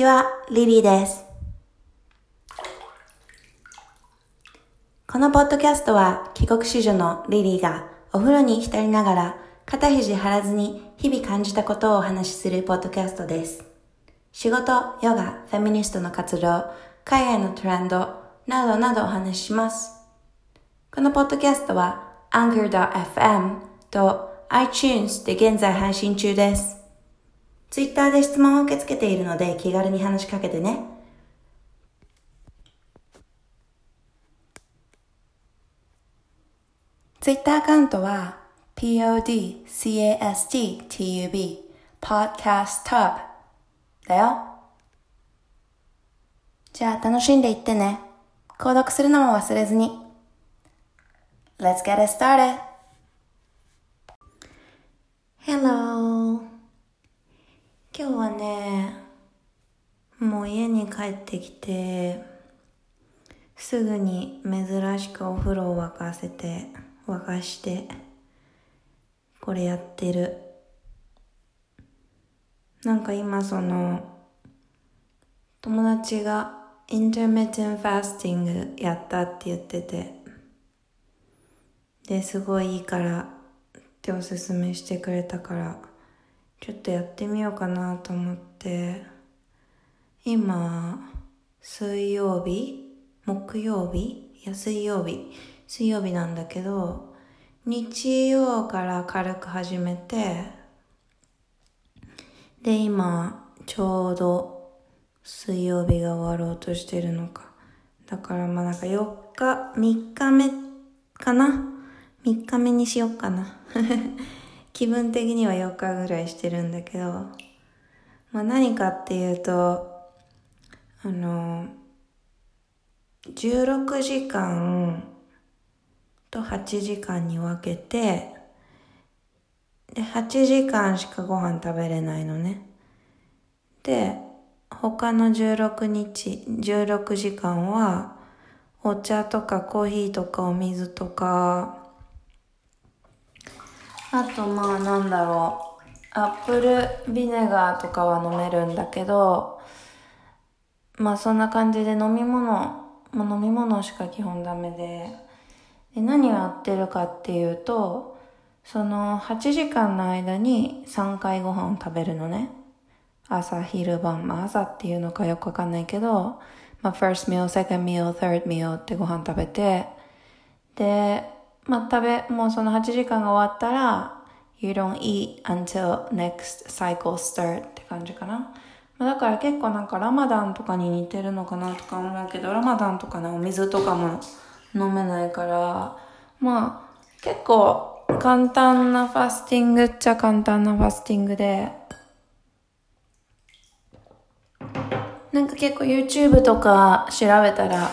こんにちは、リリーです。このポッドキャストは帰国子女のリリーがお風呂に浸りながら肩肘張らずに日々感じたことをお話しするポッドキャストです。仕事、ヨガ、フェミニストの活動、海外のトレンドなどなどお話しします。このポッドキャストは Anchor.fm と iTunes で現在配信中です。ツイッターで質問を受け付けているので気軽に話しかけてね。ツイッターアカウントは podcasttub podcasttub だよ。じゃあ楽しんでいってね。購読するのも忘れずに。Let's get it started! Hello! 今日はね、もう家に帰ってきて、すぐに珍しくお風呂を沸かせて、沸かして、これやってる。なんか今その、友達がインターミテンファスティングやったって言ってて、で、すごいいいからっておすすめしてくれたから、ちょっとやってみようかなと思って、今、水曜日？木曜日？いや、水曜日。水曜日なんだけど、日曜から軽く始めて、で、今、ちょうど水曜日が終わろうとしてるのか。だからまあなんか4日、3日目かな ?3 日目にしようかな。気分的には4日ぐらいしてるんだけど、まあ何かっていうと、あの、16時間と8時間に分けて、で、8時間しかご飯食べれないのね。で、他の16日、16時間は、お茶とかコーヒーとかお水とか、あとまあなんだろう。アップルビネガーとかは飲めるんだけど、まあそんな感じで飲み物、もう飲み物しか基本ダメで。で、何をやってるかっていうと、その8時間の間に3回ご飯を食べるのね。朝、昼晩、まあ朝っていうのかよくわかんないけど、まあ first meal, second meal, third meal ってご飯食べて、で、まあ食べ、もうその8時間が終わったら、You don't eat until next cycle start って感じかな。まあ、だから結構なんかラマダンとかに似てるのかなとか思うけど、ラマダンとかね、お水とかも飲めないから、まあ結構簡単なファスティングっちゃ簡単なファスティングで、なんか結構 YouTube とか調べたら、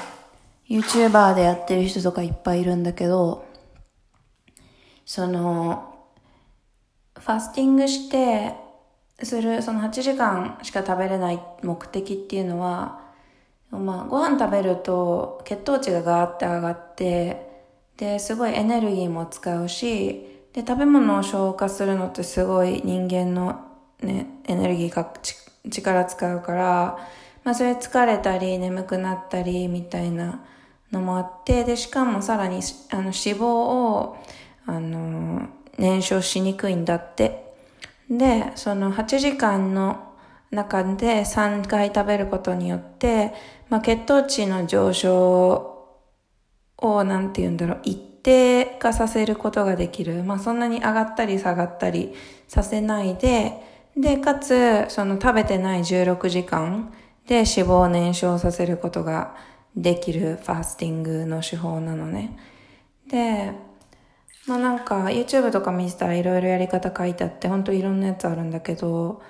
YouTuber でやってる人とかいっぱいいるんだけど、その、ファスティングして、する、その8時間しか食べれない目的っていうのは、まあ、ご飯食べると血糖値がガーって上がって、で、すごいエネルギーも使うし、で、食べ物を消化するのってすごい人間のね、エネルギーが力使うから、まあそれ疲れたり眠くなったりみたいなのもあって、で、しかもさらにあの脂肪を、あの、燃焼しにくいんだって。で、その8時間の中で3回食べることによって、まあ、血糖値の上昇を、なんて言うんだろう、一定化させることができる。まあ、そんなに上がったり下がったりさせないで、で、かつ、その食べてない16時間で脂肪を燃焼させることができるファスティングの手法なのね。で、まあなんか YouTube とか見てたらいろいろやり方書いてあって、ほんといろんなやつあるんだけど、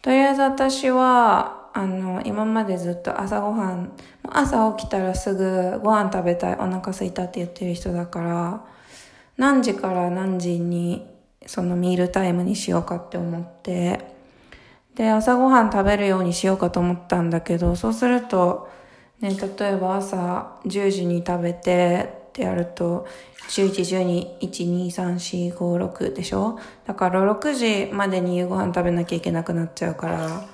とりあえず私は、あの、今までずっと朝ごはん、朝起きたらすぐご飯食べたい、お腹空いたって言ってる人だから、何時から何時にそのミールタイムにしようかって思って、で、朝ごはん食べるようにしようかと思ったんだけど、そうすると、ね、例えば朝10時に食べてってやると、11、12、1、2、3、4、5、6でしょ？だから6時までに夕ご飯食べなきゃいけなくなっちゃうから、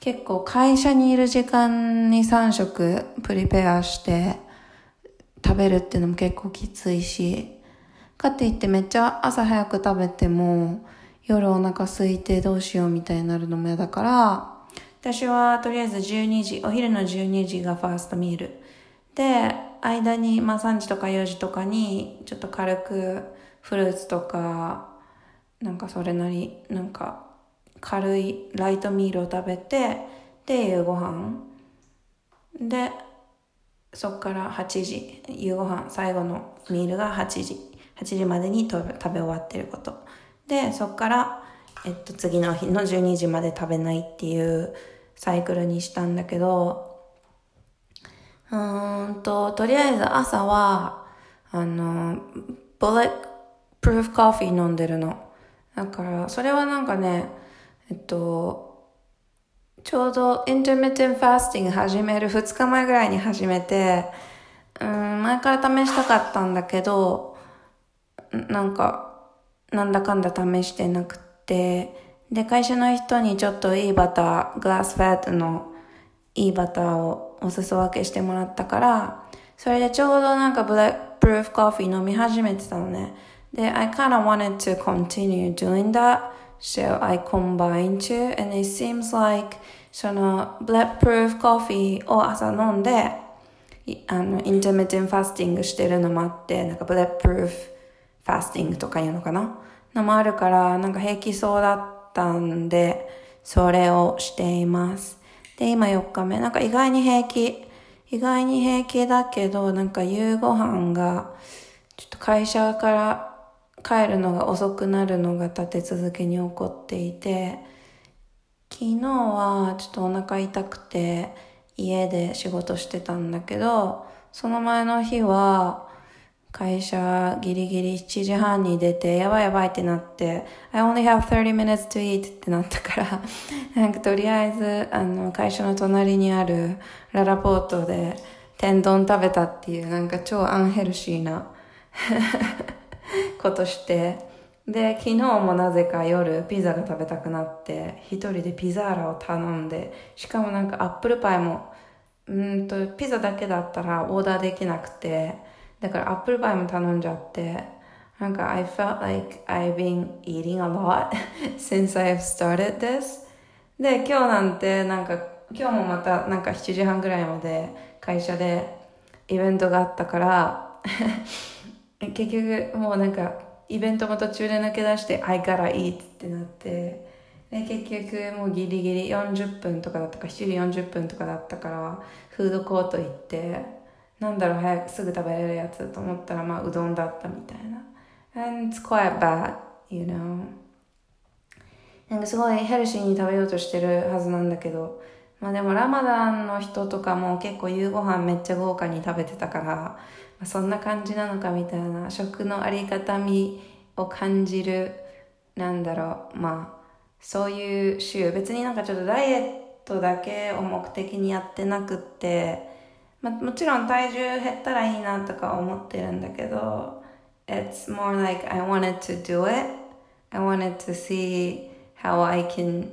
結構会社にいる時間に3食プリペアして食べるっていうのも結構きついし、かって言ってめっちゃ朝早く食べても夜お腹空いてどうしようみたいになるのも嫌だから、私はとりあえず12時、お昼の12時がファーストミール。で、間に、まあ3時とか4時とかに、ちょっと軽くフルーツとか、なんかそれなり、なんか軽いライトミールを食べて、で、夕ご飯。で、そっから8時、夕ご飯、最後のミールが8時。8時までに食べ終わってること。で、そっから、えっと、次の日の12時まで食べないっていうサイクルにしたんだけど、うーんと、とりあえず朝は、あの、ブレックプルーフコーヒー飲んでるの。だから、それはなんかね、えっと、ちょうどインターミテンファスティング始める2日前ぐらいに始めて、うん、前から試したかったんだけど、なんか、なんだかんだ試してなくて、で、会社の人にちょっといいバター、グラスフェットのいいバターをお裾分けしてもらったから、それでちょうどなんかブラックプルーフコーヒー飲み始めてたのね。で、I kind of wanted to continue doing that, so I combined two, and it seems like その Bulletproof coffee を朝飲んで、あの、 intermittent fasting してるのもあって、なんか Bulletproof fasting とかいうのかな？のもあるから、なんか平気そうだったんで、それをしています。で、今4日目。なんか意外に平気。意外に平気だけど、なんか夕ご飯が、ちょっと会社から帰るのが遅くなるのが立て続けに起こっていて、昨日はちょっとお腹痛くて家で仕事してたんだけど、その前の日は会社ギリギリ7時半に出て、やばいやばいってなって、I only have 30 minutes to eat ってなったから、なんかとりあえず、あの、会社の隣にあるララポートで天丼食べたっていう、なんか超アンヘルシーな ことして、で、昨日もなぜか夜ピザが食べたくなって、一人でピザーラを頼んで、しかもなんかアップルパイも、うんと、ピザだけだったらオーダーできなくて、だからアップルパイも頼んじゃって、なんか I felt like I've been eating a lot since I've started this. で、今日なんてなんか、今日もまたなんか7時半ぐらいまで会社でイベントがあったから 結局もうなんかイベントも途中で抜け出して I gotta eat ってなってで結局もうギリギリ40分とかだったか7時40分とかだったからフードコート行ってなんだろう、早くすぐ食べれるやつと思ったら、まあ、うどんだったみたいな。And it's quite bad, you know. なんかすごいヘルシーに食べようとしてるはずなんだけど、まあでもラマダンの人とかも結構夕ご飯めっちゃ豪華に食べてたから、まあ、そんな感じなのかみたいな食のあり方みを感じる、なんだろう、まあ、そういう週、別になんかちょっとダイエットだけを目的にやってなくって、まもちろん体重減ったらいいなとか思ってるんだけど It's more like I wanted to do it. I wanted to see how I can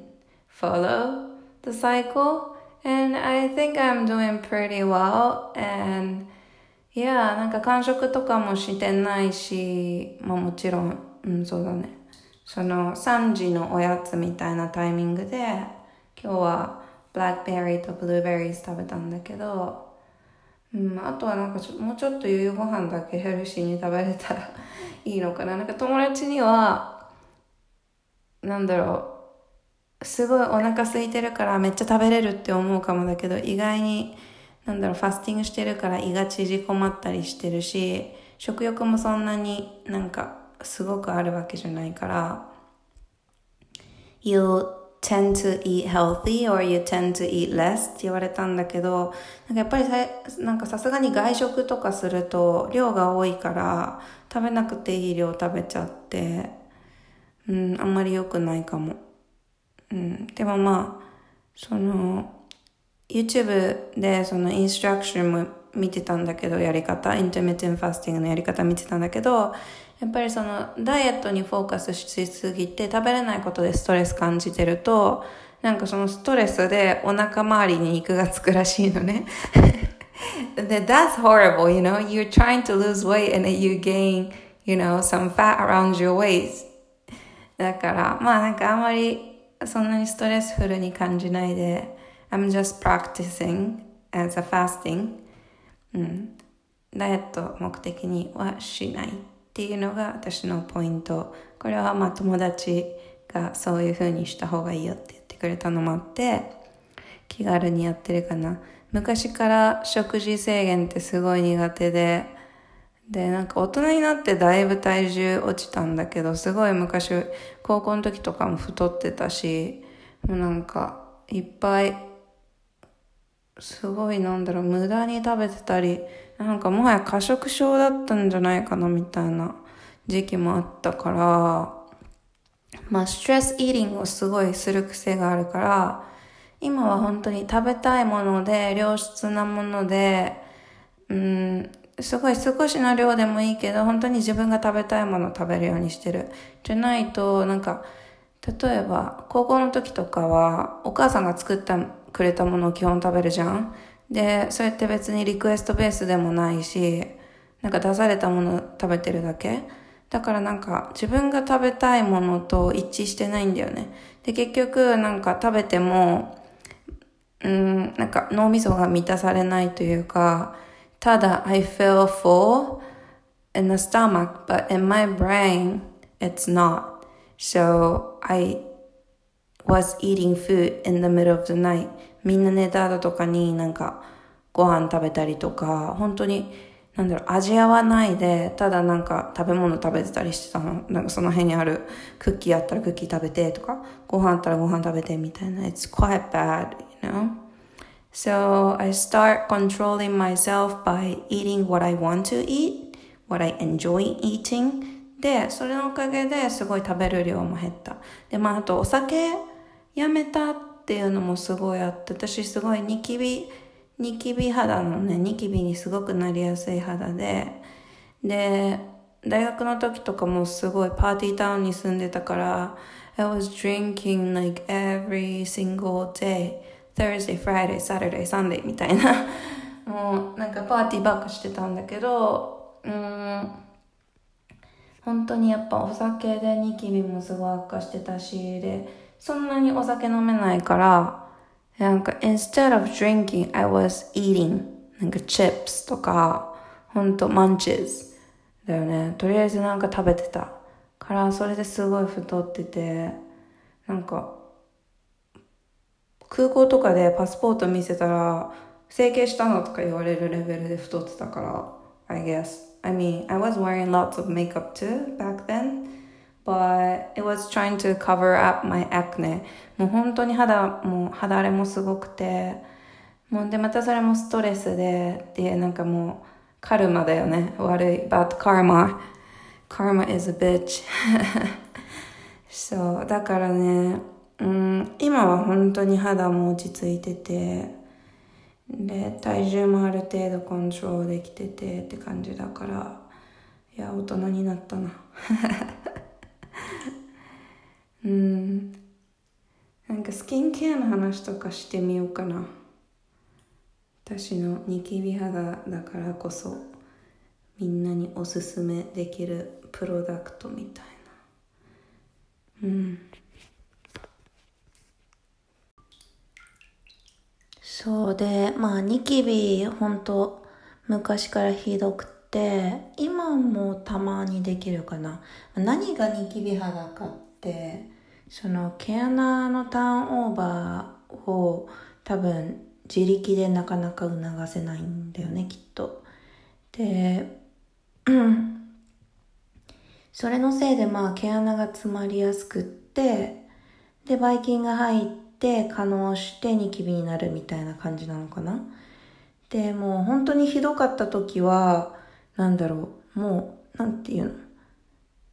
follow the cycle. And I think I'm doing pretty well. And yeah なんか間食とかもしてないしまあもちろんうんそうだね。その3時のおやつみたいなタイミングで今日はブラックベリーとブルーベリー食べたんだけどうん、あとはなんかちょもうちょっと夕ご飯だけヘルシーに食べれたらいいのかな。なんか友達には、なんだろう、すごいお腹空いてるからめっちゃ食べれるって思うかもだけど、意外に、なんだろう、ファスティングしてるから胃が縮こまったりしてるし、食欲もそんなになんかすごくあるわけじゃないから、You tend to eat healthy or you tend to eat less って言われたんだけど、なんかやっぱりさ、なんかさすがに外食とかすると量が多いから食べなくていい量食べちゃって、うん、あんまり良くないかも。うん、でもまあ、その、YouTube でそのインストラクションも見てたんだけど、やり方、インターミテンファスティングのやり方見てたんだけど、やっぱりそのダイエットにフォーカスしすぎて食べれないことでストレス感じてるとなんかそのストレスでお腹周りに肉がつくらしいのね。で、that's horrible, you know? You're trying to lose weight and then you gain, you know, some fat around your waist. だから、まあなんかあんまりそんなにストレスフルに感じないで、I'm just practicing as a fasting. うん。ダイエット目的にはしないっていうのが私のポイント。これはまあ友達がそういう風にした方がいいよって言ってくれたのもあって、気軽にやってるかな。昔から食事制限ってすごい苦手で、で、なんか大人になってだいぶ体重落ちたんだけど、すごい昔、高校の時とかも太ってたし、もうなんか、いっぱい、すごいなんだろう、無駄に食べてたり、なんかもはや過食症だったんじゃないかなみたいな時期もあったから、まあストレスイーティングをすごいする癖があるから、今は本当に食べたいもので、良質なもので、うん、すごい少しの量でもいいけど、本当に自分が食べたいものを食べるようにしてる。じゃないと、なんか、例えば、高校の時とかは、お母さんが作ってくれたものを基本食べるじゃんで、そうやって別にリクエストベースでもないし、なんか出されたもの食べてるだけ？だからなんか自分が食べたいものと一致してないんだよね。で、結局なんか食べても、うん、なんか脳みそが満たされないというか、ただ I feel full in the stomach, but in my brain it's not. So I was eating food in the middle of the night. みんな寝た後とかになんかご飯食べたりとか、本当になんだろう、味合わないで、ただなんか食べ物食べてたりしてたの。なんかその辺にあるクッキーあったらクッキー食べてとか、ご飯あったらご飯食べてみたいな。It's quite bad, you know? So I start controlling myself by eating what I want to eat, what I enjoy eating. で、それのおかげですごい食べる量も減った。で、まああとお酒やめたっていうのもすごいあって、私すごいニキビ、ニキビ肌のね、ニキビにすごくなりやすい肌で、で、大学の時とかもすごいパーティータウンに住んでたから、I was drinking like every single day. Thursday, Friday, Saturday, Sunday みたいな もうなんかパーティーばっかしてたんだけど、うん、本当にやっぱお酒でニキビもすごい悪化してたし、で、そんなにお酒飲めないから、なんか instead of drinking, I was eating なんか chips とか、ほんと munches だよね。とりあえずなんか食べてた。から、それですごい太ってて、なんか空港とかでパスポート見せたら、整形したのとか言われるレベルで太ってたから、I guess. I mean, I was wearing lots of makeup too back then, but it was trying to cover up my acne. もう本当に肌、もう肌荒れもすごくて、もうで、またそれもストレスで、で、なんかもう、カルマだよね。悪い。bad karma. Karma is a bitch. そう。だからね、うん、今は本当に肌も落ち着いてて、で、体重もある程度コントロールできててって感じだから、いや、大人になったな。うん。なんかスキンケアの話とかしてみようかな。私のニキビ肌だからこそ、みんなにおすすめできるプロダクトみたいな。うん。そうで、まあニキビ本当昔からひどくて、今もたまにできるかな。何がニキビ肌かって、その毛穴のターンオーバーを多分自力でなかなか促せないんだよね、きっと。で、それのせいでまあ毛穴が詰まりやすくって、で、ばい菌が入っ、て、可能してニキビになるみたいな感じなのかな。で、もう本当にひどかった時は、なんだろう、もう、なんていうの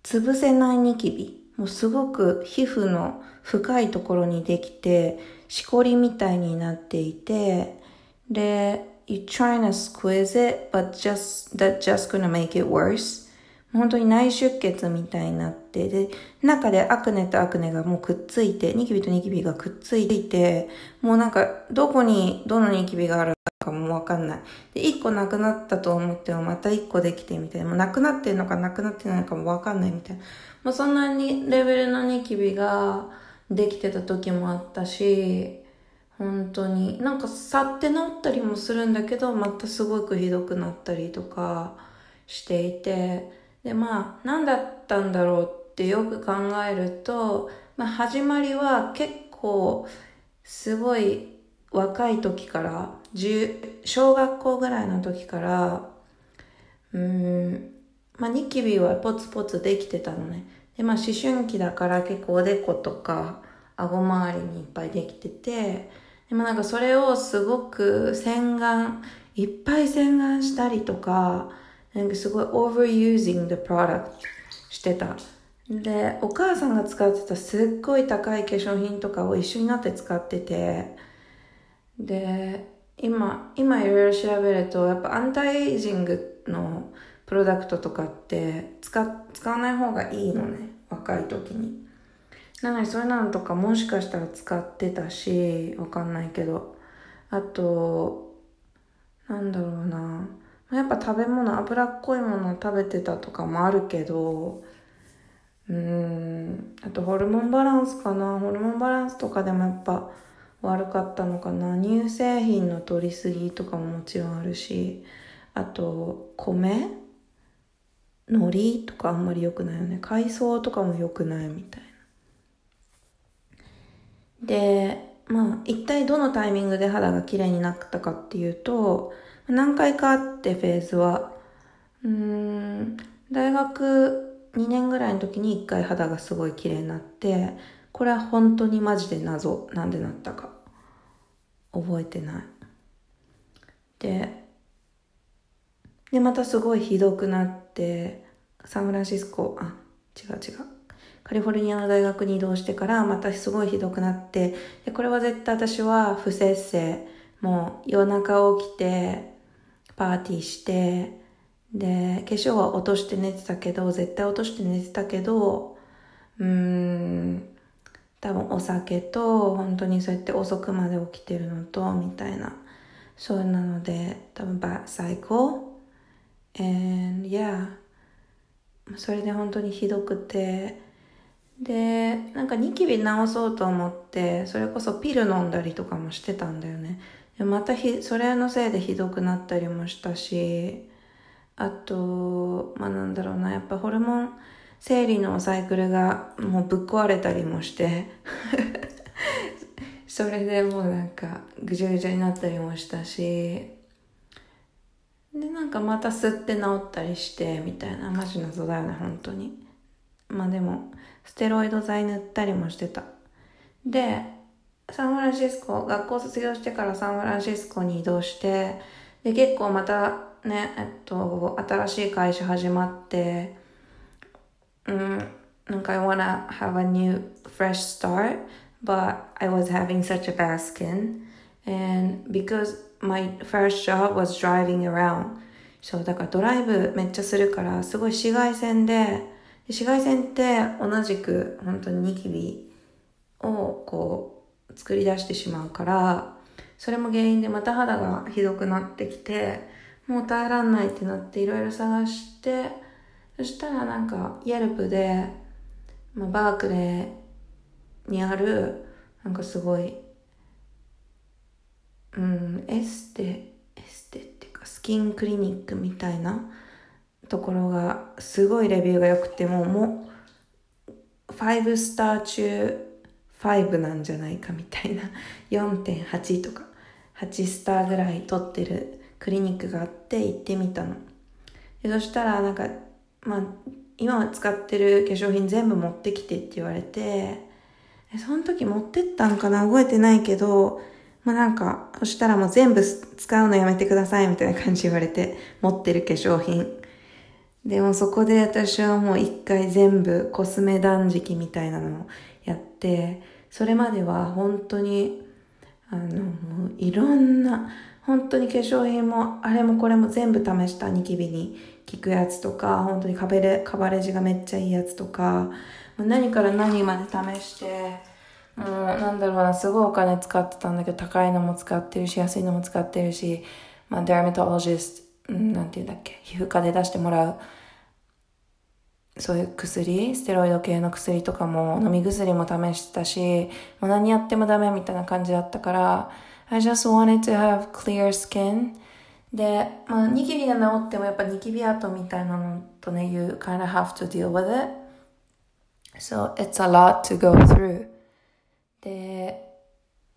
潰せないニキビ。もうすごく皮膚の深いところにできて、しこりみたいになっていて、で、you trying to squeeze it, but just, that just gonna make it worse. 本当に内出血みたいになって、で、中でアクネとアクネがもうくっついて、ニキビとニキビがくっついて、もうなんか、どこにどのニキビがあるかもわかんない。で、一個なくなったと思ってもまた一個できてみたいな。もうなくなってんのかなくなってないのかもわかんないみたいな。もうそんなにレベルのニキビができてた時もあったし、本当に。なんか、去って治ったりもするんだけど、またすごくひどくなったりとかしていて、で、まあ、何だったんだろうってよく考えると、まあ、始まりは結構、すごい若い時から、小学校ぐらいの時から、うん、まあ、ニキビはポツポツできてたのね。で、まあ、思春期だから結構おでことか、顎周りにいっぱいできてて、でもなんかそれをすごく洗顔、いっぱい洗顔したりとか、なんかすごい overusing the product してた。で、お母さんが使ってたすっごい高い化粧品とかを一緒になって使ってて、で、今、今いろいろ調べると、やっぱアンタイエイジングのプロダクトとかって使、使わない方がいいのね。若い時に。なのにそういうのとかもしかしたら使ってたし、わかんないけど。あと、なんだろうな。やっぱ食べ物、脂っこいものを食べてたとかもあるけど、うーん、あとホルモンバランスかな。ホルモンバランスとかでもやっぱ悪かったのかな。乳製品の取りすぎとかももちろんあるし、あと米海苔とかあんまり良くないよね。海藻とかも良くないみたいな。で、まあ、一体どのタイミングで肌が綺麗になったかっていうと、何回かあってフェーズは、うん、大学2年ぐらいの時に1回肌がすごい綺麗になって、これは本当にマジで謎、なんでなったか。覚えてない。で、で、またすごいひどくなって、サンフランシスコ、あ、違う違う。カリフォルニアの大学に移動してからまたすごいひどくなって、でこれは絶対私は不節制。もう夜中起きて、パーティーして、で、化粧は落として寝てたけど、絶対落として寝てたけど、うーん、多分お酒と、本当にそうやって遅くまで起きてるのと、みたいな。そうなので、多分バサイコ and yeah それで本当にひどくて、で、なんかニキビ治そうと思って、それこそピル飲んだりとかもしてたんだよね。またひ、それのせいでひどくなったりもしたし、あと、まあなんだろうな、やっぱホルモン、生理のサイクルがもうぶっ壊れたりもして それでもうなんかぐちゃぐちゃになったりもしたし、で、なんかまた吸って治ったりして、みたいな、マジ謎だよね、本当に。まあでも、ステロイド剤塗ったりもしてた。で、サンフランシスコ、学校卒業してからサンフランシスコに移動して、で、結構またね、えっと、新しい会社始まって、うん、なんか I wanna have a new fresh start, but I was having such a bad skin. And because my first job was driving around, そう、だからドライブめっちゃするから、すごい紫外線で、紫外線って同じく本当にニキビをこう作り出してしまうから、それも原因でまた肌がひどくなってきて、もう耐えらんないってなっていろいろ探して、そしたらなんか、イェルプで、まあ、バークレーにある、なんかすごい、うん、エステ、エステっていうか、スキンクリニックみたいな、ところがすごいレビューが良くてももう5スター中5なんじゃないかみたいな 4.8とか8スターぐらい取ってるクリニックがあって行ってみたの。でそしたらなんかまあ今使ってる化粧品全部持ってきてって言われてその時持ってったんかな覚えてないけどまあなんか、そしたらもう全部使うのやめてくださいみたいな感じ言われて、持ってる化粧品。でもそこで私はもう一回全部コスメ断食みたいなのをやって、それまでは本当に、あの、もういろんな、本当に化粧品もあれもこれも全部試したニキビに効くやつとか、本当にカベレカバレージがめっちゃいいやつとか、もう何から何まで試して、もうなんだろうな、すごいお金使ってたんだけど、高いのも使ってるし、安いのも使ってるし、まあ、デラメトロジスト、なんて言うんだっけ、皮膚科で出してもらう、そういう薬、ステロイド系の薬とかも、飲み薬も試してたし、もう何やってもダメみたいな感じだったから、I just wanted to have clear skin. で、まあ、ニキビが治ってもやっぱニキビ跡みたいなのとね、you kind of have to deal with it. So it's a lot to go through. で、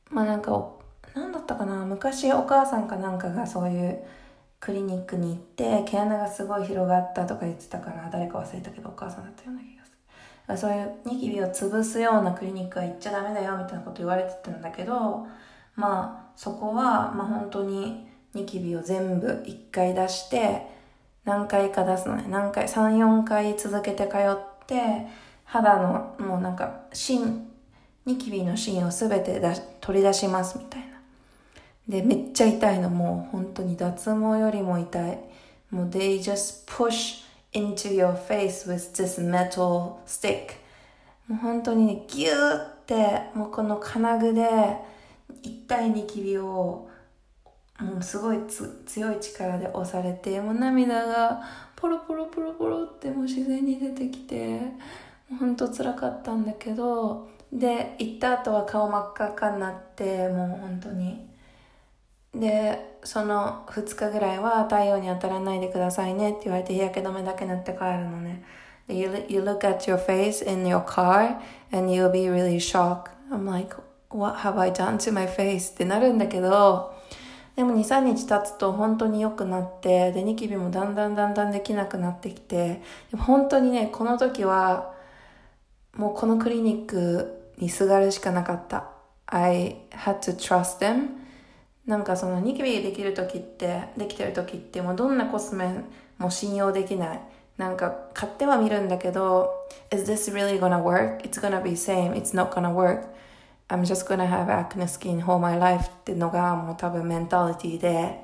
まあなんか、なんだったかな、昔お母さんかなんかがそういうクリニックに行って、毛穴がすごい広がったとか言ってたから、誰か忘れたけどお母さんだったような気がする。そういうニキビを潰すようなクリニックは行っちゃダメだよみたいなこと言われてたんだけど、まあそこは、まあ本当にニキビを全部一回出して、何回か出すのね。何回、3、4回続けて通って、肌のもうなんか芯、ニキビの芯をすべて出取り出しますみたいな。で、めっちゃ痛いの。もう本当に脱毛よりも痛い。もう they just push into your face with this metal stick. もう本当にね、ギューって、もうこの金具で痛いニキビをもうすごい強い力で押されてもう涙がポロポロポロポロってもう自然に出てきてほんと辛かったんだけどで行った後は顔真っ赤かになってもう本当に。でその2日ぐらいは太陽に当たらないでくださいねって言われて日焼け止めだけ塗って帰るのね。で you, you look at your face in your car and you'll be really shocked. I'm like what have I done to my face? ってなるんだけどでも2、3日経つと本当に良くなって、で、ニキビもだんだんだんだんできなくなってきて、本当にね、この時は、もうこのクリニックにすがるしかなかった。I had to trust them. なんかそのニキビできる時って、できてる時ってもうどんなコスメも信用できない。なんか買っては見るんだけど、Is this really gonna work? It's gonna be same. It's not gonna work. I'm just gonna have acne skin all my life ってのがもう多分メンタリティで、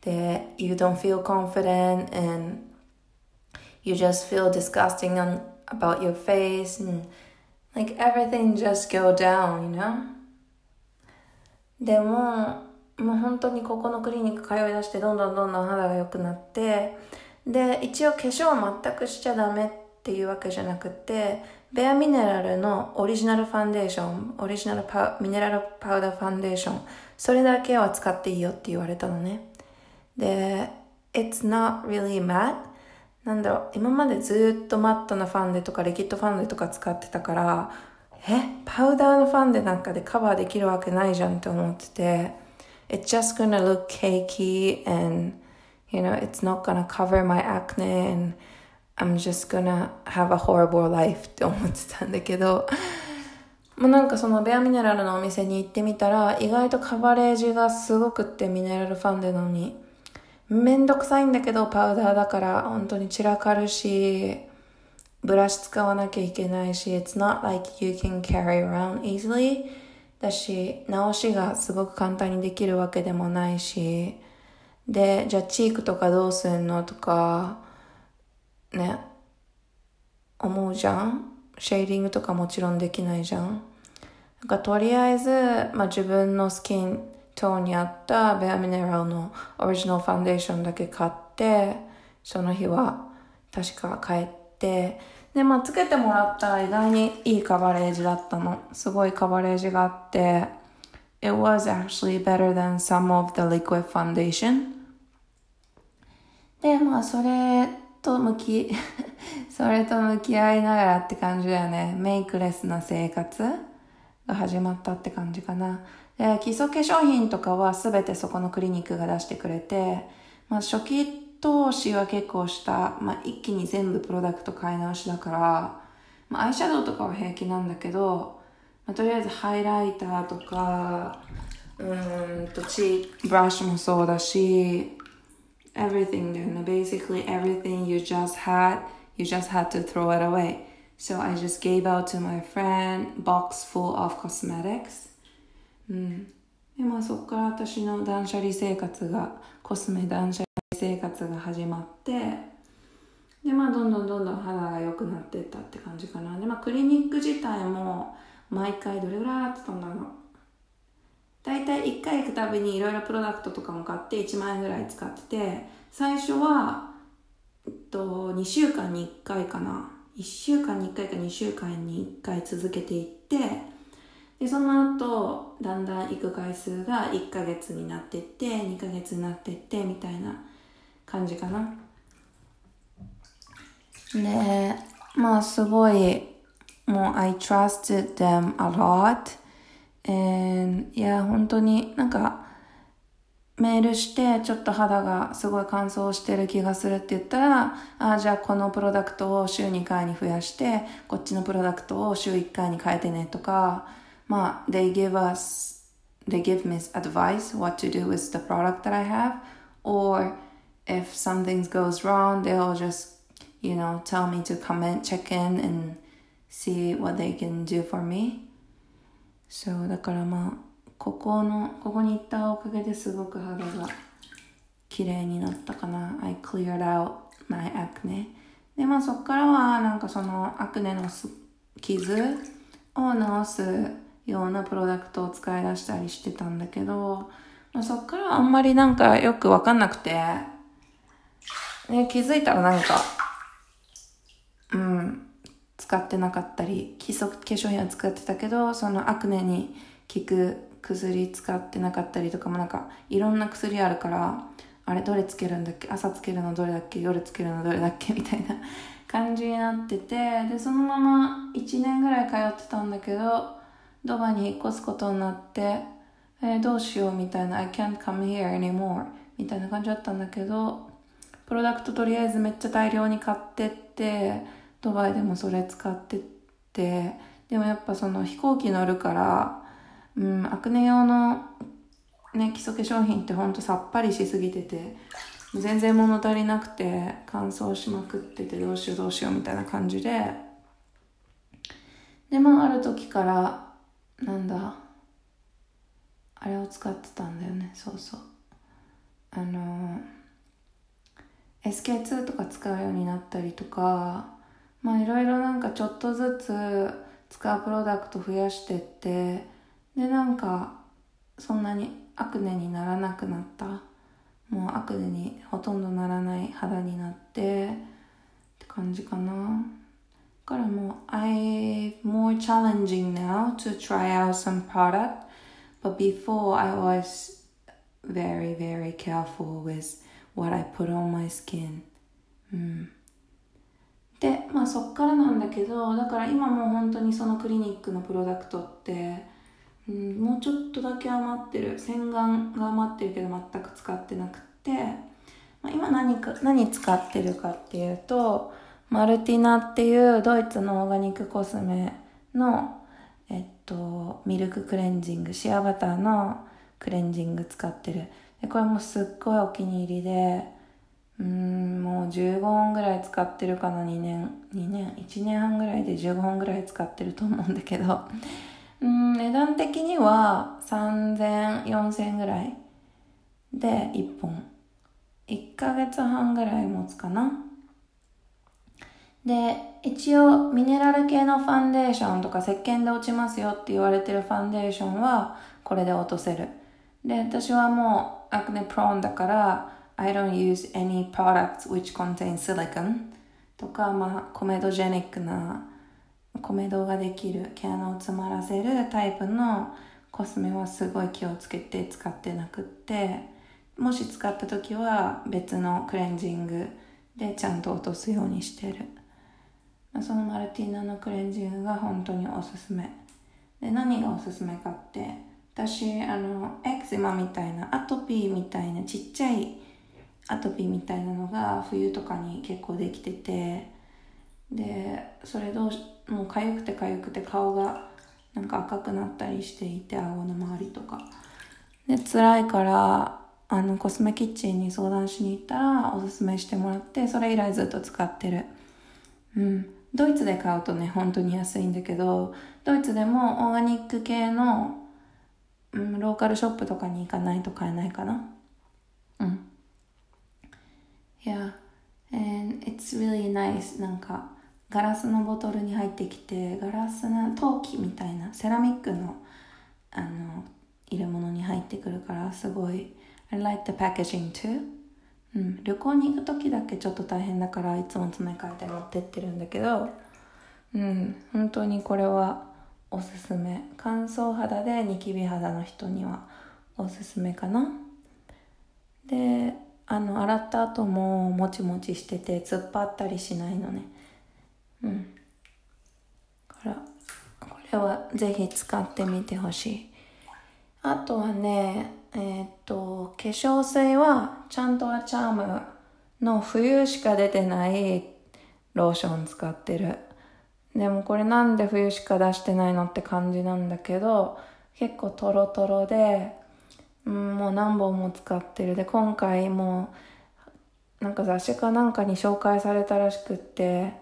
で、you don't feel confident and you just feel disgusting on, about your face and like everything just go down, you know? でも、もう本当にここのクリニック通い出してどんどんどんどん肌が良くなって、で、一応化粧全くしちゃダメっていうわけじゃなくて、ベアミネラルのオリジナルファンデーション、オリジナルパミネラルパウダーファンデーション、それだけは使っていいよって言われたのね。で、it's not really matte. なんだろう、今までずっとマットなファンデとかリキッドファンデとか使ってたから、え、パウダーのファンデなんかでカバーできるわけないじゃんって思ってて、it's just gonna look cakey and, you know, it's not gonna cover my acne and I'm just gonna have a horrible life って思ってたんだけど、もうなんかそのベアミネラルのお店に行ってみたら、意外とカバレージがすごくってミネラルファンデのに、めんどくさいんだけどパウダーだから本当に散らかるし、ブラシ使わなきゃいけないし、it's not like you can carry around easily だし、直しがすごく簡単にできるわけでもないし、で、じゃあチークとかどうすんのとか、ね、思うじゃん？シェーディングとかもちろんできないじゃん？なんかとりあえず、まあ、自分のスキントーンに合ったベアミネラルのオリジナルファンデーションだけ買って、その日は確か帰って、で、まあ、つけてもらったら意外にいいカバレージだったの。すごいカバレージがあって、It was actually better than some of the liquid foundation. で、まあ、それと向き、それと向き合いながらって感じだよね。メイクレスな生活が始まったって感じかな。で、基礎化粧品とかは全てそこのクリニックが出してくれて、まあ初期投資は結構した、まあ一気に全部プロダクト買い直しだから、まあアイシャドウとかは平気なんだけど、まあ、とりあえずハイライターとか、うんとチーブラシもそうだし、everything there. No, basically everything you just had, you just had to throw it away. So I just gave out to my friend box full of cosmetics. うん。で、まあそこから私の断捨離生活が、コスメ断捨離生活が始まって、でまあどんどんどんどん肌が良くなっていったって感じかなでまあクリニック自体も毎回どれぐらいやってたんだろう大体1回行くたびにいろいろプロダクトとかも買って1万円ぐらい使ってて最初は、えっと、2週間に1回かな。1週間に1回か2週間に1回続けていってでその後だんだん行く回数が1ヶ月になってって2ヶ月になってってみたいな感じかな。でまあすごいもう I trusted them a lot and いや本当になんかメールしてちょっと肌がすごい乾燥してる気がするって言ったら、ああ、じゃあこのプロダクトを週2回に増やして、こっちのプロダクトを週1回に変えてねとか、まあ、they give us, they give me advice what to do with the product that I have, or if something goes wrong, they'll just, you know, tell me to comment, check in and see what they can do for me. そうだからまあここのここに行ったおかげですごく肌が綺麗になったかな。I cleared out my acne でまあそっからはなんかそのアクネの傷を治すようなプロダクトを使い出したりしてたんだけど、まあ、そっからあんまりなんかよくわかんなくて、ね、気づいたらなんかうん。使ってなかったり基礎化粧品は使ってたけどそのアクネに効く薬使ってなかったりとかもなんかいろんな薬あるからあれどれつけるんだっけ朝つけるのどれだっけ夜つけるのどれだっけみたいな 感じになっててでそのまま1年ぐらい通ってたんだけどドバに引っ越すことになってえー、どうしようみたいな I can't come here anymore みたいな感じだったんだけどプロダクトとりあえずめっちゃ大量に買ってってドバイでもそれ使っててでもやっぱその飛行機乗るからうん、アクネ用のね、基礎化粧品ってほんとさっぱりしすぎてて、全然物足りなくて乾燥しまくっててどうしようどうしようみたいな感じで、で、まあある時から、なんだ、あれを使ってたんだよね、そうそう。あの、SK2 とか使うようになったりとか、まあいろいろなんかちょっとずつ使うプロダクト増やしてって、でなんかそんなにアクネにならなくなったもうアクネにほとんどならない肌になってって感じかなだからもう I'm more challenging now to try out some product but before I was very very careful with what I put on my skin うんまあそっからなんだけどだから今もう本当にそのクリニックのプロダクトってうん、もうちょっとだけ余ってる洗顔が余ってるけど全く使ってなくて、まあ、今何か何使ってるかっていうとマルティナっていうドイツのオーガニックコスメのえっとミルククレンジングシアバターのクレンジング使ってる。でこれもすっごいお気に入りでうんもう15本ぐらい使ってるかな2年2年？1年半ぐらいで15本ぐらい使ってると思うんだけどうん値段的には3000、4000ぐらいで1本。1ヶ月半ぐらい持つかな。で、一応ミネラル系のファンデーションとか石鹸で落ちますよって言われてるファンデーションはこれで落とせる。で、私はもうアクネプローンだから I don't use any products which contain silicon とか、まあ、コメドジェニックな米動ができる毛穴を詰まらせるタイプのコスメはすごい気をつけて使ってなくってもし使った時は別のクレンジングでちゃんと落とすようにしてる。そのマルティーナのクレンジングが本当におすすめ。で何がおすすめかって私あのエクゼマみたいなアトピーみたいなちっちゃいアトピーみたいなのが冬とかに結構できててでそれどうしもう痒くて痒くて顔がなんか赤くなったりしていて顎の周りとか。で辛いからあのコスメキッチンに相談しに行ったらおすすめしてもらってそれ以来ずっと使ってる。うん。ドイツで買うとね本当に安いんだけどドイツでもオーガニック系の、うん、ローカルショップとかに行かないと買えないかな。うん。いや And it's really nice. なんか、ガラスのボトルに入ってきて、ガラスな陶器みたいな、セラミックの、あの、入れ物に入ってくるから、すごい、I like the packaging too. うん、旅行に行く時だけちょっと大変だからいつも詰め替えて持ってってるんだけど、うん、本当にこれはおすすめ。乾燥肌でニキビ肌の人にはおすすめかな。で、あの、洗った後ももちもちしてて突っ張ったりしないのね。うん。から、これはぜひ使ってみてほしい。あとはね、えー、っと、化粧水はちゃんとはチャームの冬しか出てないローション使ってる。でもこれなんで冬しか出してないのって感じなんだけど、結構トロトロで、うん、もう何本も使ってる。で、今回もなんか雑誌かなんかに紹介されたらしくって、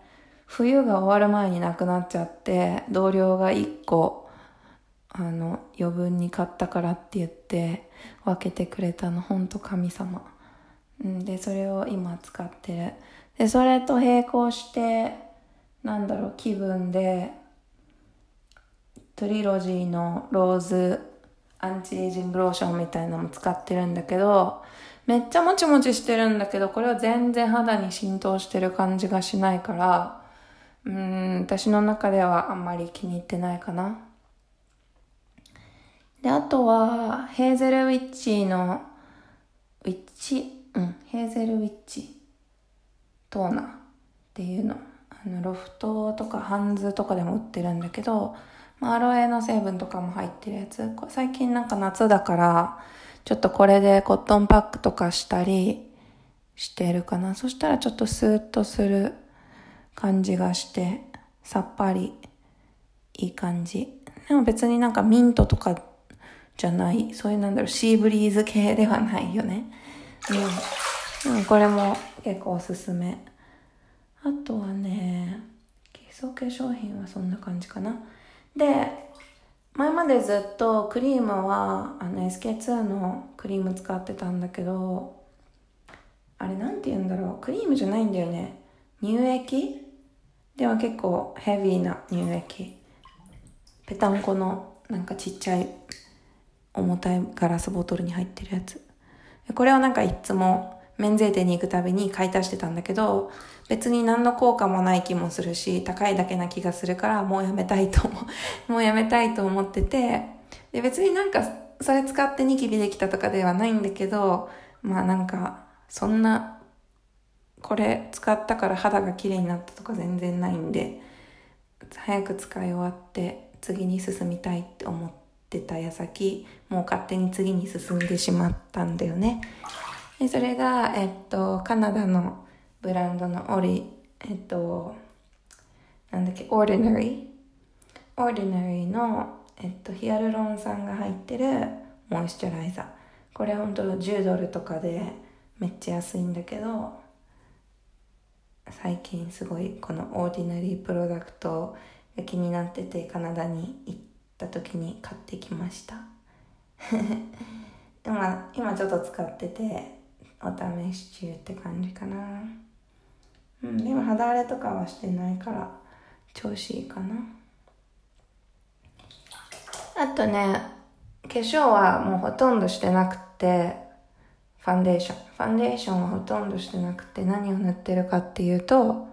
冬が終わる前になくなっちゃって、同僚が1個、あの、余分に買ったからって言って分けてくれたの、ほんと神様。うん、で、それを今使ってる。で、それと並行して、なんだろう、気分で、トリロジーのローズアンチエイジングローションみたいなのも使ってるんだけど、めっちゃもちもちしてるんだけど、これは全然肌に浸透してる感じがしないから、うん、私の中ではあんまり気に入ってないかな。で、あとは、ヘーゼルウィッチの、ウィッチ、うん、ヘーゼルウィッチトーナーっていうの。あの、ロフトとかハンズとかでも売ってるんだけど、アロエの成分とかも入ってるやつ。最近なんか夏だから、ちょっとこれでコットンパックとかしたりしてるかな。そしたらちょっとスーッとする感じがして、さっぱりいい感じ。でも別になんかミントとかじゃない、そういうなんだろう、シーブリーズ系ではないよね。うん。これも結構おすすめ。あとはね、基礎化粧品はそんな感じかな。で、前までずっとクリームはあの SK2 のクリーム使ってたんだけど、あれなんて言うんだろう。クリームじゃないんだよね。乳液？では結構ヘビーな乳液。ぺたんこのなんかちっちゃい重たいガラスボトルに入ってるやつ。これをなんかいつも免税店に行くたびに買い足してたんだけど、別に何の効果もない気もするし、高いだけな気がするから、もうやめたいと思う、もうやめたいと思ってて、で、別になんか、それ使ってニキビできたとかではないんだけど、まあなんか、そんな、これ使ったから肌が綺麗になったとか全然ないんで、早く使い終わって次に進みたいって思ってた矢先、もう勝手に次に進んでしまったんだよね。でそれが、えっと、カナダのブランドのオリ、えっと、なんだっけ、Ordinary。Ordinary の、えっと、ヒアルロン酸が入ってるモイスチャライザー。これほんと10ドルとかでめっちゃ安いんだけど、最近すごいこのオーディナリープロダクトが気になっててカナダに行った時に買ってきました 今今ちょっと使っててお試し中って感じかなうん、でも肌荒れとかはしてないから調子いいかな。あとね、化粧はもうほとんどしてなくて、ファンデーション。ファンデーションはほとんどしてなくて何を塗ってるかっていうと、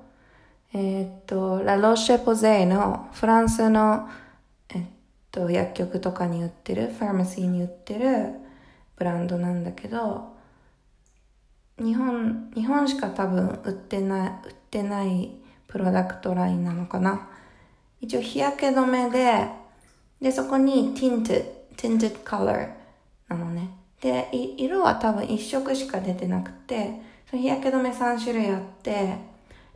えー、っと、ラロシェポゼイのフランスの、えっと、薬局とかに売ってる、ファーマシーに売ってるブランドなんだけど、日本、日本しか多分売ってない、売ってないプロダクトラインなのかな。一応日焼け止めで、で、そこに tinted, tinted color なのね。で、色は多分一色しか出てなくて、その日焼け止め3種類あって、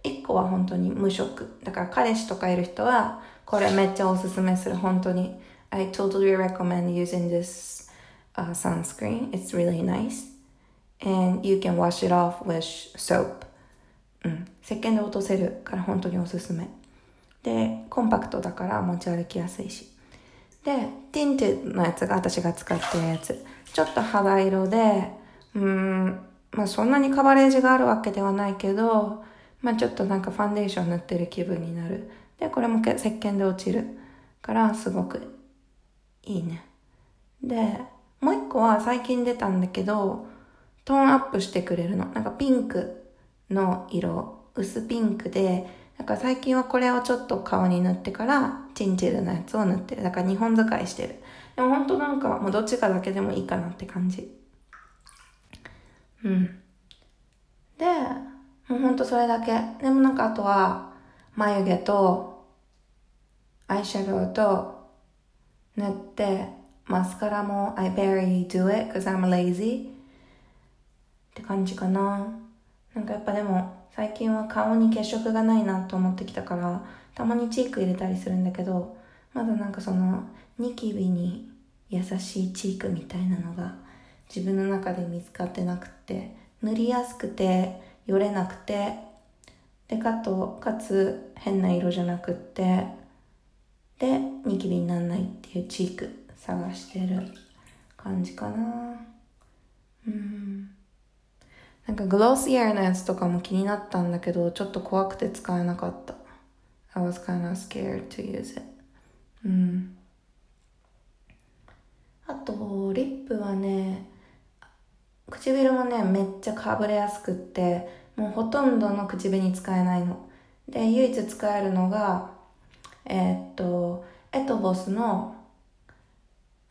1個は本当に無色。だから彼氏とかいる人は、これめっちゃおすすめする。本当に。I totally recommend using this、uh, sunscreen. It's really nice. And you can wash it off with soap うん。石鹸で落とせるから本当におすすめ。で、コンパクトだから持ち歩きやすいし。で、ティンテのやつが私が使ってるやつ。ちょっと肌色で、うん、まあそんなにカバレージがあるわけではないけど、まあちょっとなんかファンデーション塗ってる気分になる。で、これも石鹸で落ちるからすごくいいね。で、もう一個は最近出たんだけど、トーンアップしてくれるの。なんかピンクの色、薄ピンクで、なんか最近はこれをちょっと顔に塗ってから、チンチルのやつを塗ってる。だから2本使いしてる。でも本当なんかもうどっちかだけでもいいかなって感じ。うん。で、もうほんとそれだけ。でもなんかあとは、眉毛と、アイシャドウと、塗って、マスカラも I barely do it cause I'm lazy って感じかな。なんかやっぱでも最近は顔に血色がないなと思ってきたからたまにチーク入れたりするんだけどまだなんかそのニキビに優しいチークみたいなのが自分の中で見つかってなくて塗りやすくてよれなくてでかとかつ変な色じゃなくってでニキビにならないっていうチーク探してる感じかなうんなんかグローシアーのやつとかも気になったんだけどちょっと怖くて使えなかった。I was kind of scared to use it. うん。あとリップはね唇もねめっちゃかぶれやすくってもうほとんどの口紅使えないの。で唯一使えるのがえー、っとエトボスの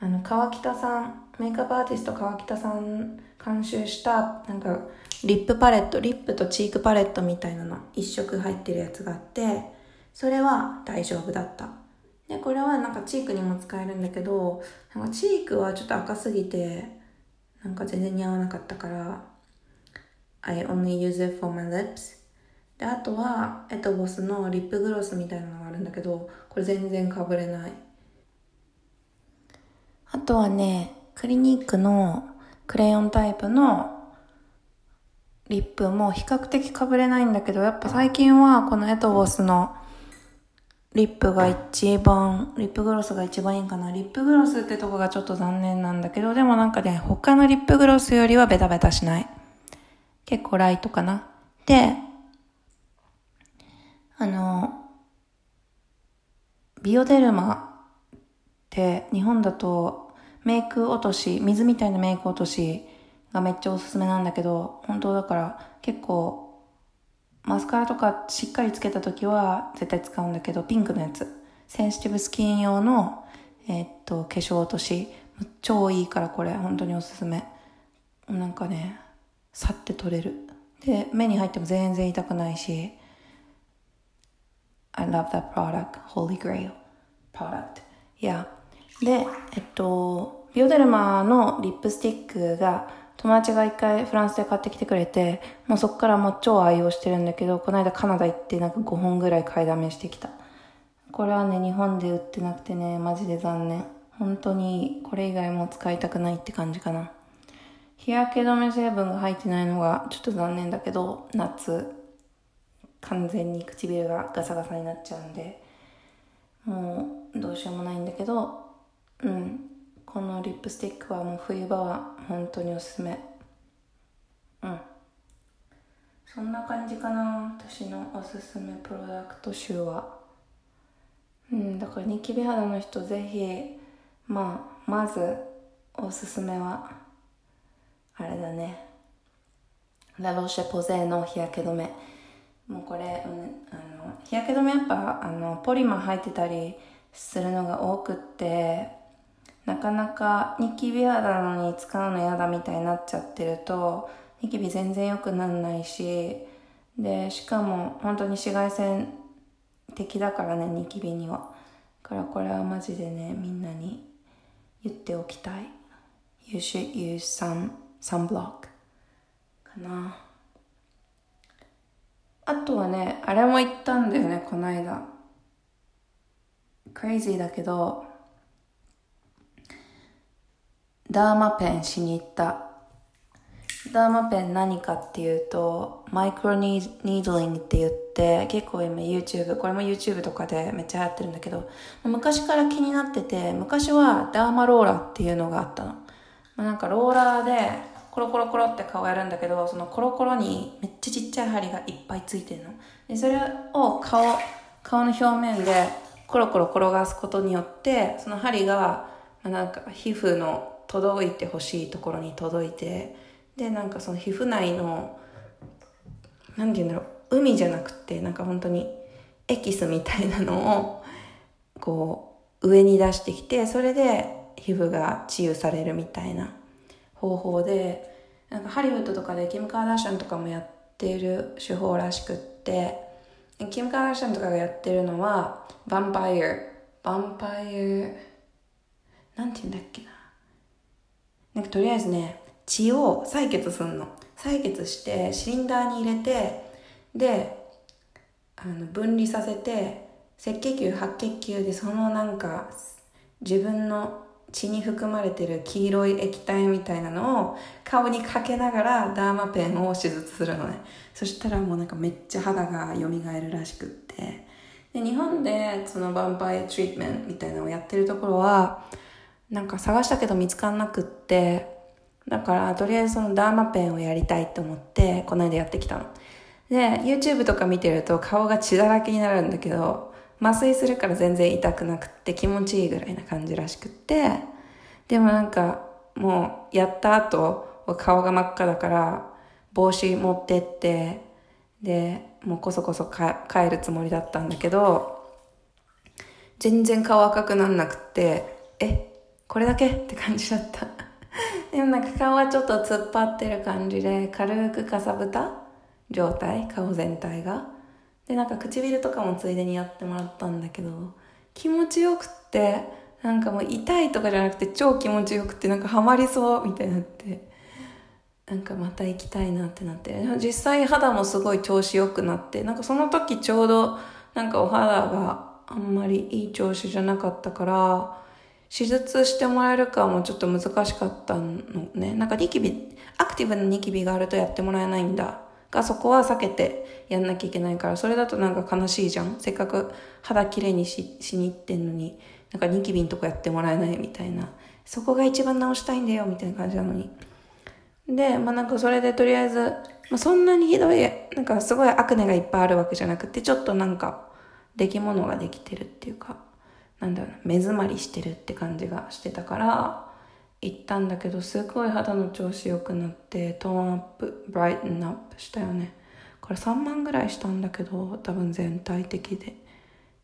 あの、川北さん、メイクアップアーティスト川北さん監修した、なんか、リップパレット、リップとチークパレットみたいなの、一色入ってるやつがあって、それは大丈夫だった。で、これはなんかチークにも使えるんだけど、なんかチークはちょっと赤すぎて、なんか全然似合わなかったから、I only use it for my lips. で、あとは、エトボスのリップグロスみたいなのがあるんだけど、これ全然かぶれない。あとはね、クリニックのクレヨンタイプのリップも比較的かぶれないんだけど、やっぱ最近はこのエトボスのリップが一番、リップグロスが一番いいかな。リップグロスってとこがちょっと残念なんだけど、でもなんかね、他のリップグロスよりはベタベタしない？結構ライトかな。で、あの、ビオデルマって日本だとメイク落とし、水みたいなメイク落としがめっちゃおすすめなんだけど、本当だから結構、マスカラとかしっかりつけた時は絶対使うんだけど、ピンクのやつ。センシティブスキン用の、えー、っと、化粧落とし。超いいからこれ、本当におすすめ。なんかね、さって取れる。で、目に入っても全然痛くないし、I love that product, Holy Grail product. Yeah. で、えっと、ビオデルマのリップスティックが友達が一回フランスで買ってきてくれて、もうそっからもう超愛用してるんだけど、この間カナダ行ってなんか5本ぐらい買いだめしてきた。これはね、日本で売ってなくてね、マジで残念。本当にこれ以外も使いたくないって感じかな。日焼け止め成分が入ってないのがちょっと残念だけど、夏、完全に唇がガサガサになっちゃうんで、もうどうしようもないんだけど、うん。このリップスティックはもう冬場は本当におすすめ。うん。そんな感じかな。私のおすすめプロダクト集は。うん、だからニキビ肌の人ぜひ、まあ、まずおすすめは、あれだね。ラロシェポゼの日焼け止め。もうこれ、うん、あの、日焼け止めやっぱ、あの、ポリマ入ってたりするのが多くって、なかなかニキビ肌なのに使うの嫌だみたいになっちゃってると、ニキビ全然良くなんないし、で、しかも本当に紫外線的だからね、ニキビには。だからこれはマジでね、みんなに言っておきたい。You should use sun, sunblock かな。あとはね、あれも言ったんだよね、この間。クレイジーだけど、ダーマペンしに行った。ダーマペン何かっていうと、マイクロニードリングって言って、結構今 YouTube、これも YouTube とかでめっちゃ流行ってるんだけど、昔から気になってて、昔はダーマローラーっていうのがあったの。まあ、なんかローラーで、コロコロコロって顔やるんだけどそのコロコロにめっちゃちっちゃい針がいっぱいついてるのでそれを顔顔の表面でコロコロ転がすことによってその針が、まあ、なんか皮膚の届いてほしいところに届いてでなんかその皮膚内の何て言うんだろう海じゃなくてなんか本当にエキスみたいなのをこう上に出してきてそれで皮膚が治癒されるみたいな方法でなんかハリウッドとかでキム・カーダーシャンとかもやってる手法らしくってキム・カーダーシャンとかがやってるのはヴァンパイアヴァンパイアなんて言うんだっけな。なんかとりあえずね血を採血すんの。採血してシリンダーに入れてであの分離させて赤血球白血球でそのなんか自分の血に含まれてる黄色い液体みたいなのを顔にかけながらダーマペンを手術するのね。そしたらもうなんかめっちゃ肌が蘇るらしくって。で日本でそのヴァンパイアトリートメントみたいなのをやってるところはなんか探したけど見つかんなくってだからとりあえずそのダーマペンをやりたいと思ってこの間やってきたの。で YouTube とか見てると顔が血だらけになるんだけど麻酔するから全然痛くなくって気持ちいいぐらいな感じらしくって。でもなんかもうやった後顔が真っ赤だから帽子持ってってでもうこそこそ帰るつもりだったんだけど全然顔赤くなんなくってえこれだけって感じだった。でもなんか顔はちょっと突っ張ってる感じで軽くかさぶた状態顔全体が。でなんか唇とかもついでにやってもらったんだけど気持ちよくってなんかもう痛いとかじゃなくて超気持ちよくてなんかハマりそうみたいになってなんかまた行きたいなってなって。実際肌もすごい調子良くなってなんかその時ちょうどなんかお肌があんまりいい調子じゃなかったから手術してもらえるかもちょっと難しかったのね。なんかニキビアクティブなニキビがあるとやってもらえないんだ。がそこは避けてやんなきゃいけないからそれだとなんか悲しいじゃん。せっかく肌きれいにししに行ってんのになんかニキビんとこやってもらえないみたいな。そこが一番直したいんだよみたいな感じなのに。でまあなんかそれでとりあえず、まあ、そんなにひどいなんかすごいアクネがいっぱいあるわけじゃなくてちょっとなんか出来物ができてるっていうか。なんだろうな目詰まりしてるって感じがしてたから行ったんだけどすごい肌の調子良くなってトーンアップブライトンアップしたよね。これ3万ぐらいしたんだけど多分全体的で。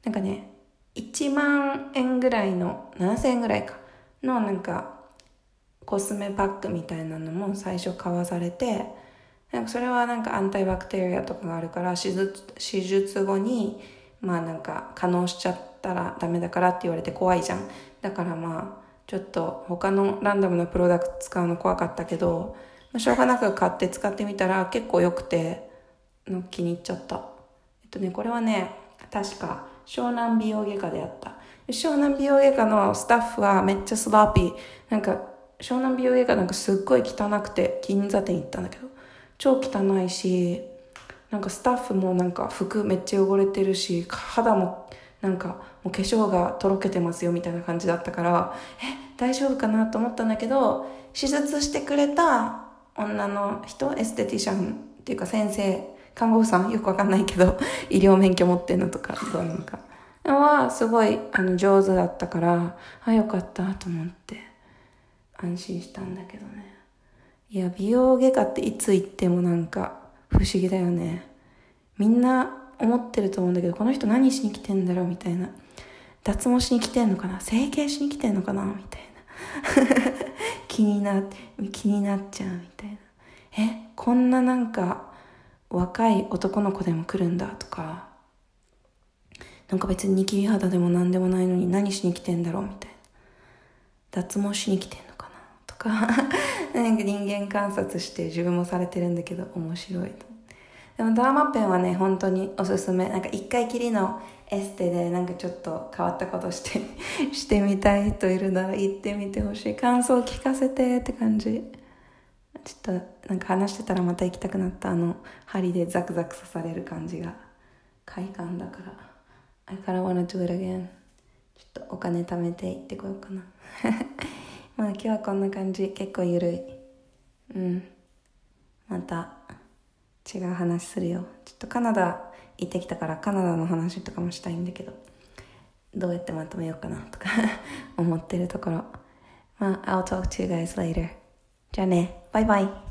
なんかね1万円ぐらいの7000円ぐらいか。のなんかコスメパックみたいなのも最初買わされてなんかそれはなんかアンタイバクテリアとかがあるから手術手術後にまあなんか可能しちゃってたらダメだからって言われて怖いじゃんだからまあちょっと他のランダムなプロダクト使うの怖かったけど、ま、しょうがなく買って使ってみたら結構良くての気に入っちゃった。えっとね、これはね、確か湘南美容外科であった。湘南美容外科のスタッフはめっちゃスラーピー。なんか、湘南美容外科なんかすっごい汚くて、銀座店行ったんだけど、超汚いし、なんかスタッフもなんか服めっちゃ汚れてるし、肌もなんかもう化粧がとろけてますよみたいな感じだったから、え、大丈夫かなと思ったんだけど、手術してくれた女の人、エステティシャンっていうか先生、看護婦さんよくわかんないけど、医療免許持ってんのとか、どうなのか。は、すごい、あの、上手だったから、あ、よかったと思って、安心したんだけどね。いや、美容外科っていつ行ってもなんか、不思議だよね。みんな思ってると思うんだけど、この人何しに来てんだろうみたいな。脱毛しに来てんのかな？整形しに来てんのかな？みたいな。気にな、気になっちゃうみたいな。え、こんななんか、若い男の子でも来るんだとか、なんか別にニキビ肌でも何でもないのに何しに来てんだろう？みたいな。脱毛しに来てんのかな？とか、なんか人間観察して自分もされてるんだけど面白いと。でもダーマペンはね、本当におすすめ。なんか一回きりのエステでなんかちょっと変わったことして してみたい人いるなら行ってみてほしい。感想聞かせてって感じ。ちょっとなんか話してたらまた行きたくなったあの針でザクザク刺される感じが快感だから I kinda wanna do it again ちょっとお金貯めて行ってこようかな まあ今日はこんな感じ結構ゆるいうん。また違う話するよ。ちょっとカナダ行ってきたからカナダの話とかもしたいんだけど、どうやってまとめようかなとか 思ってるところ。まあ、I'll talk to you guys later. じゃあね、バイバイ。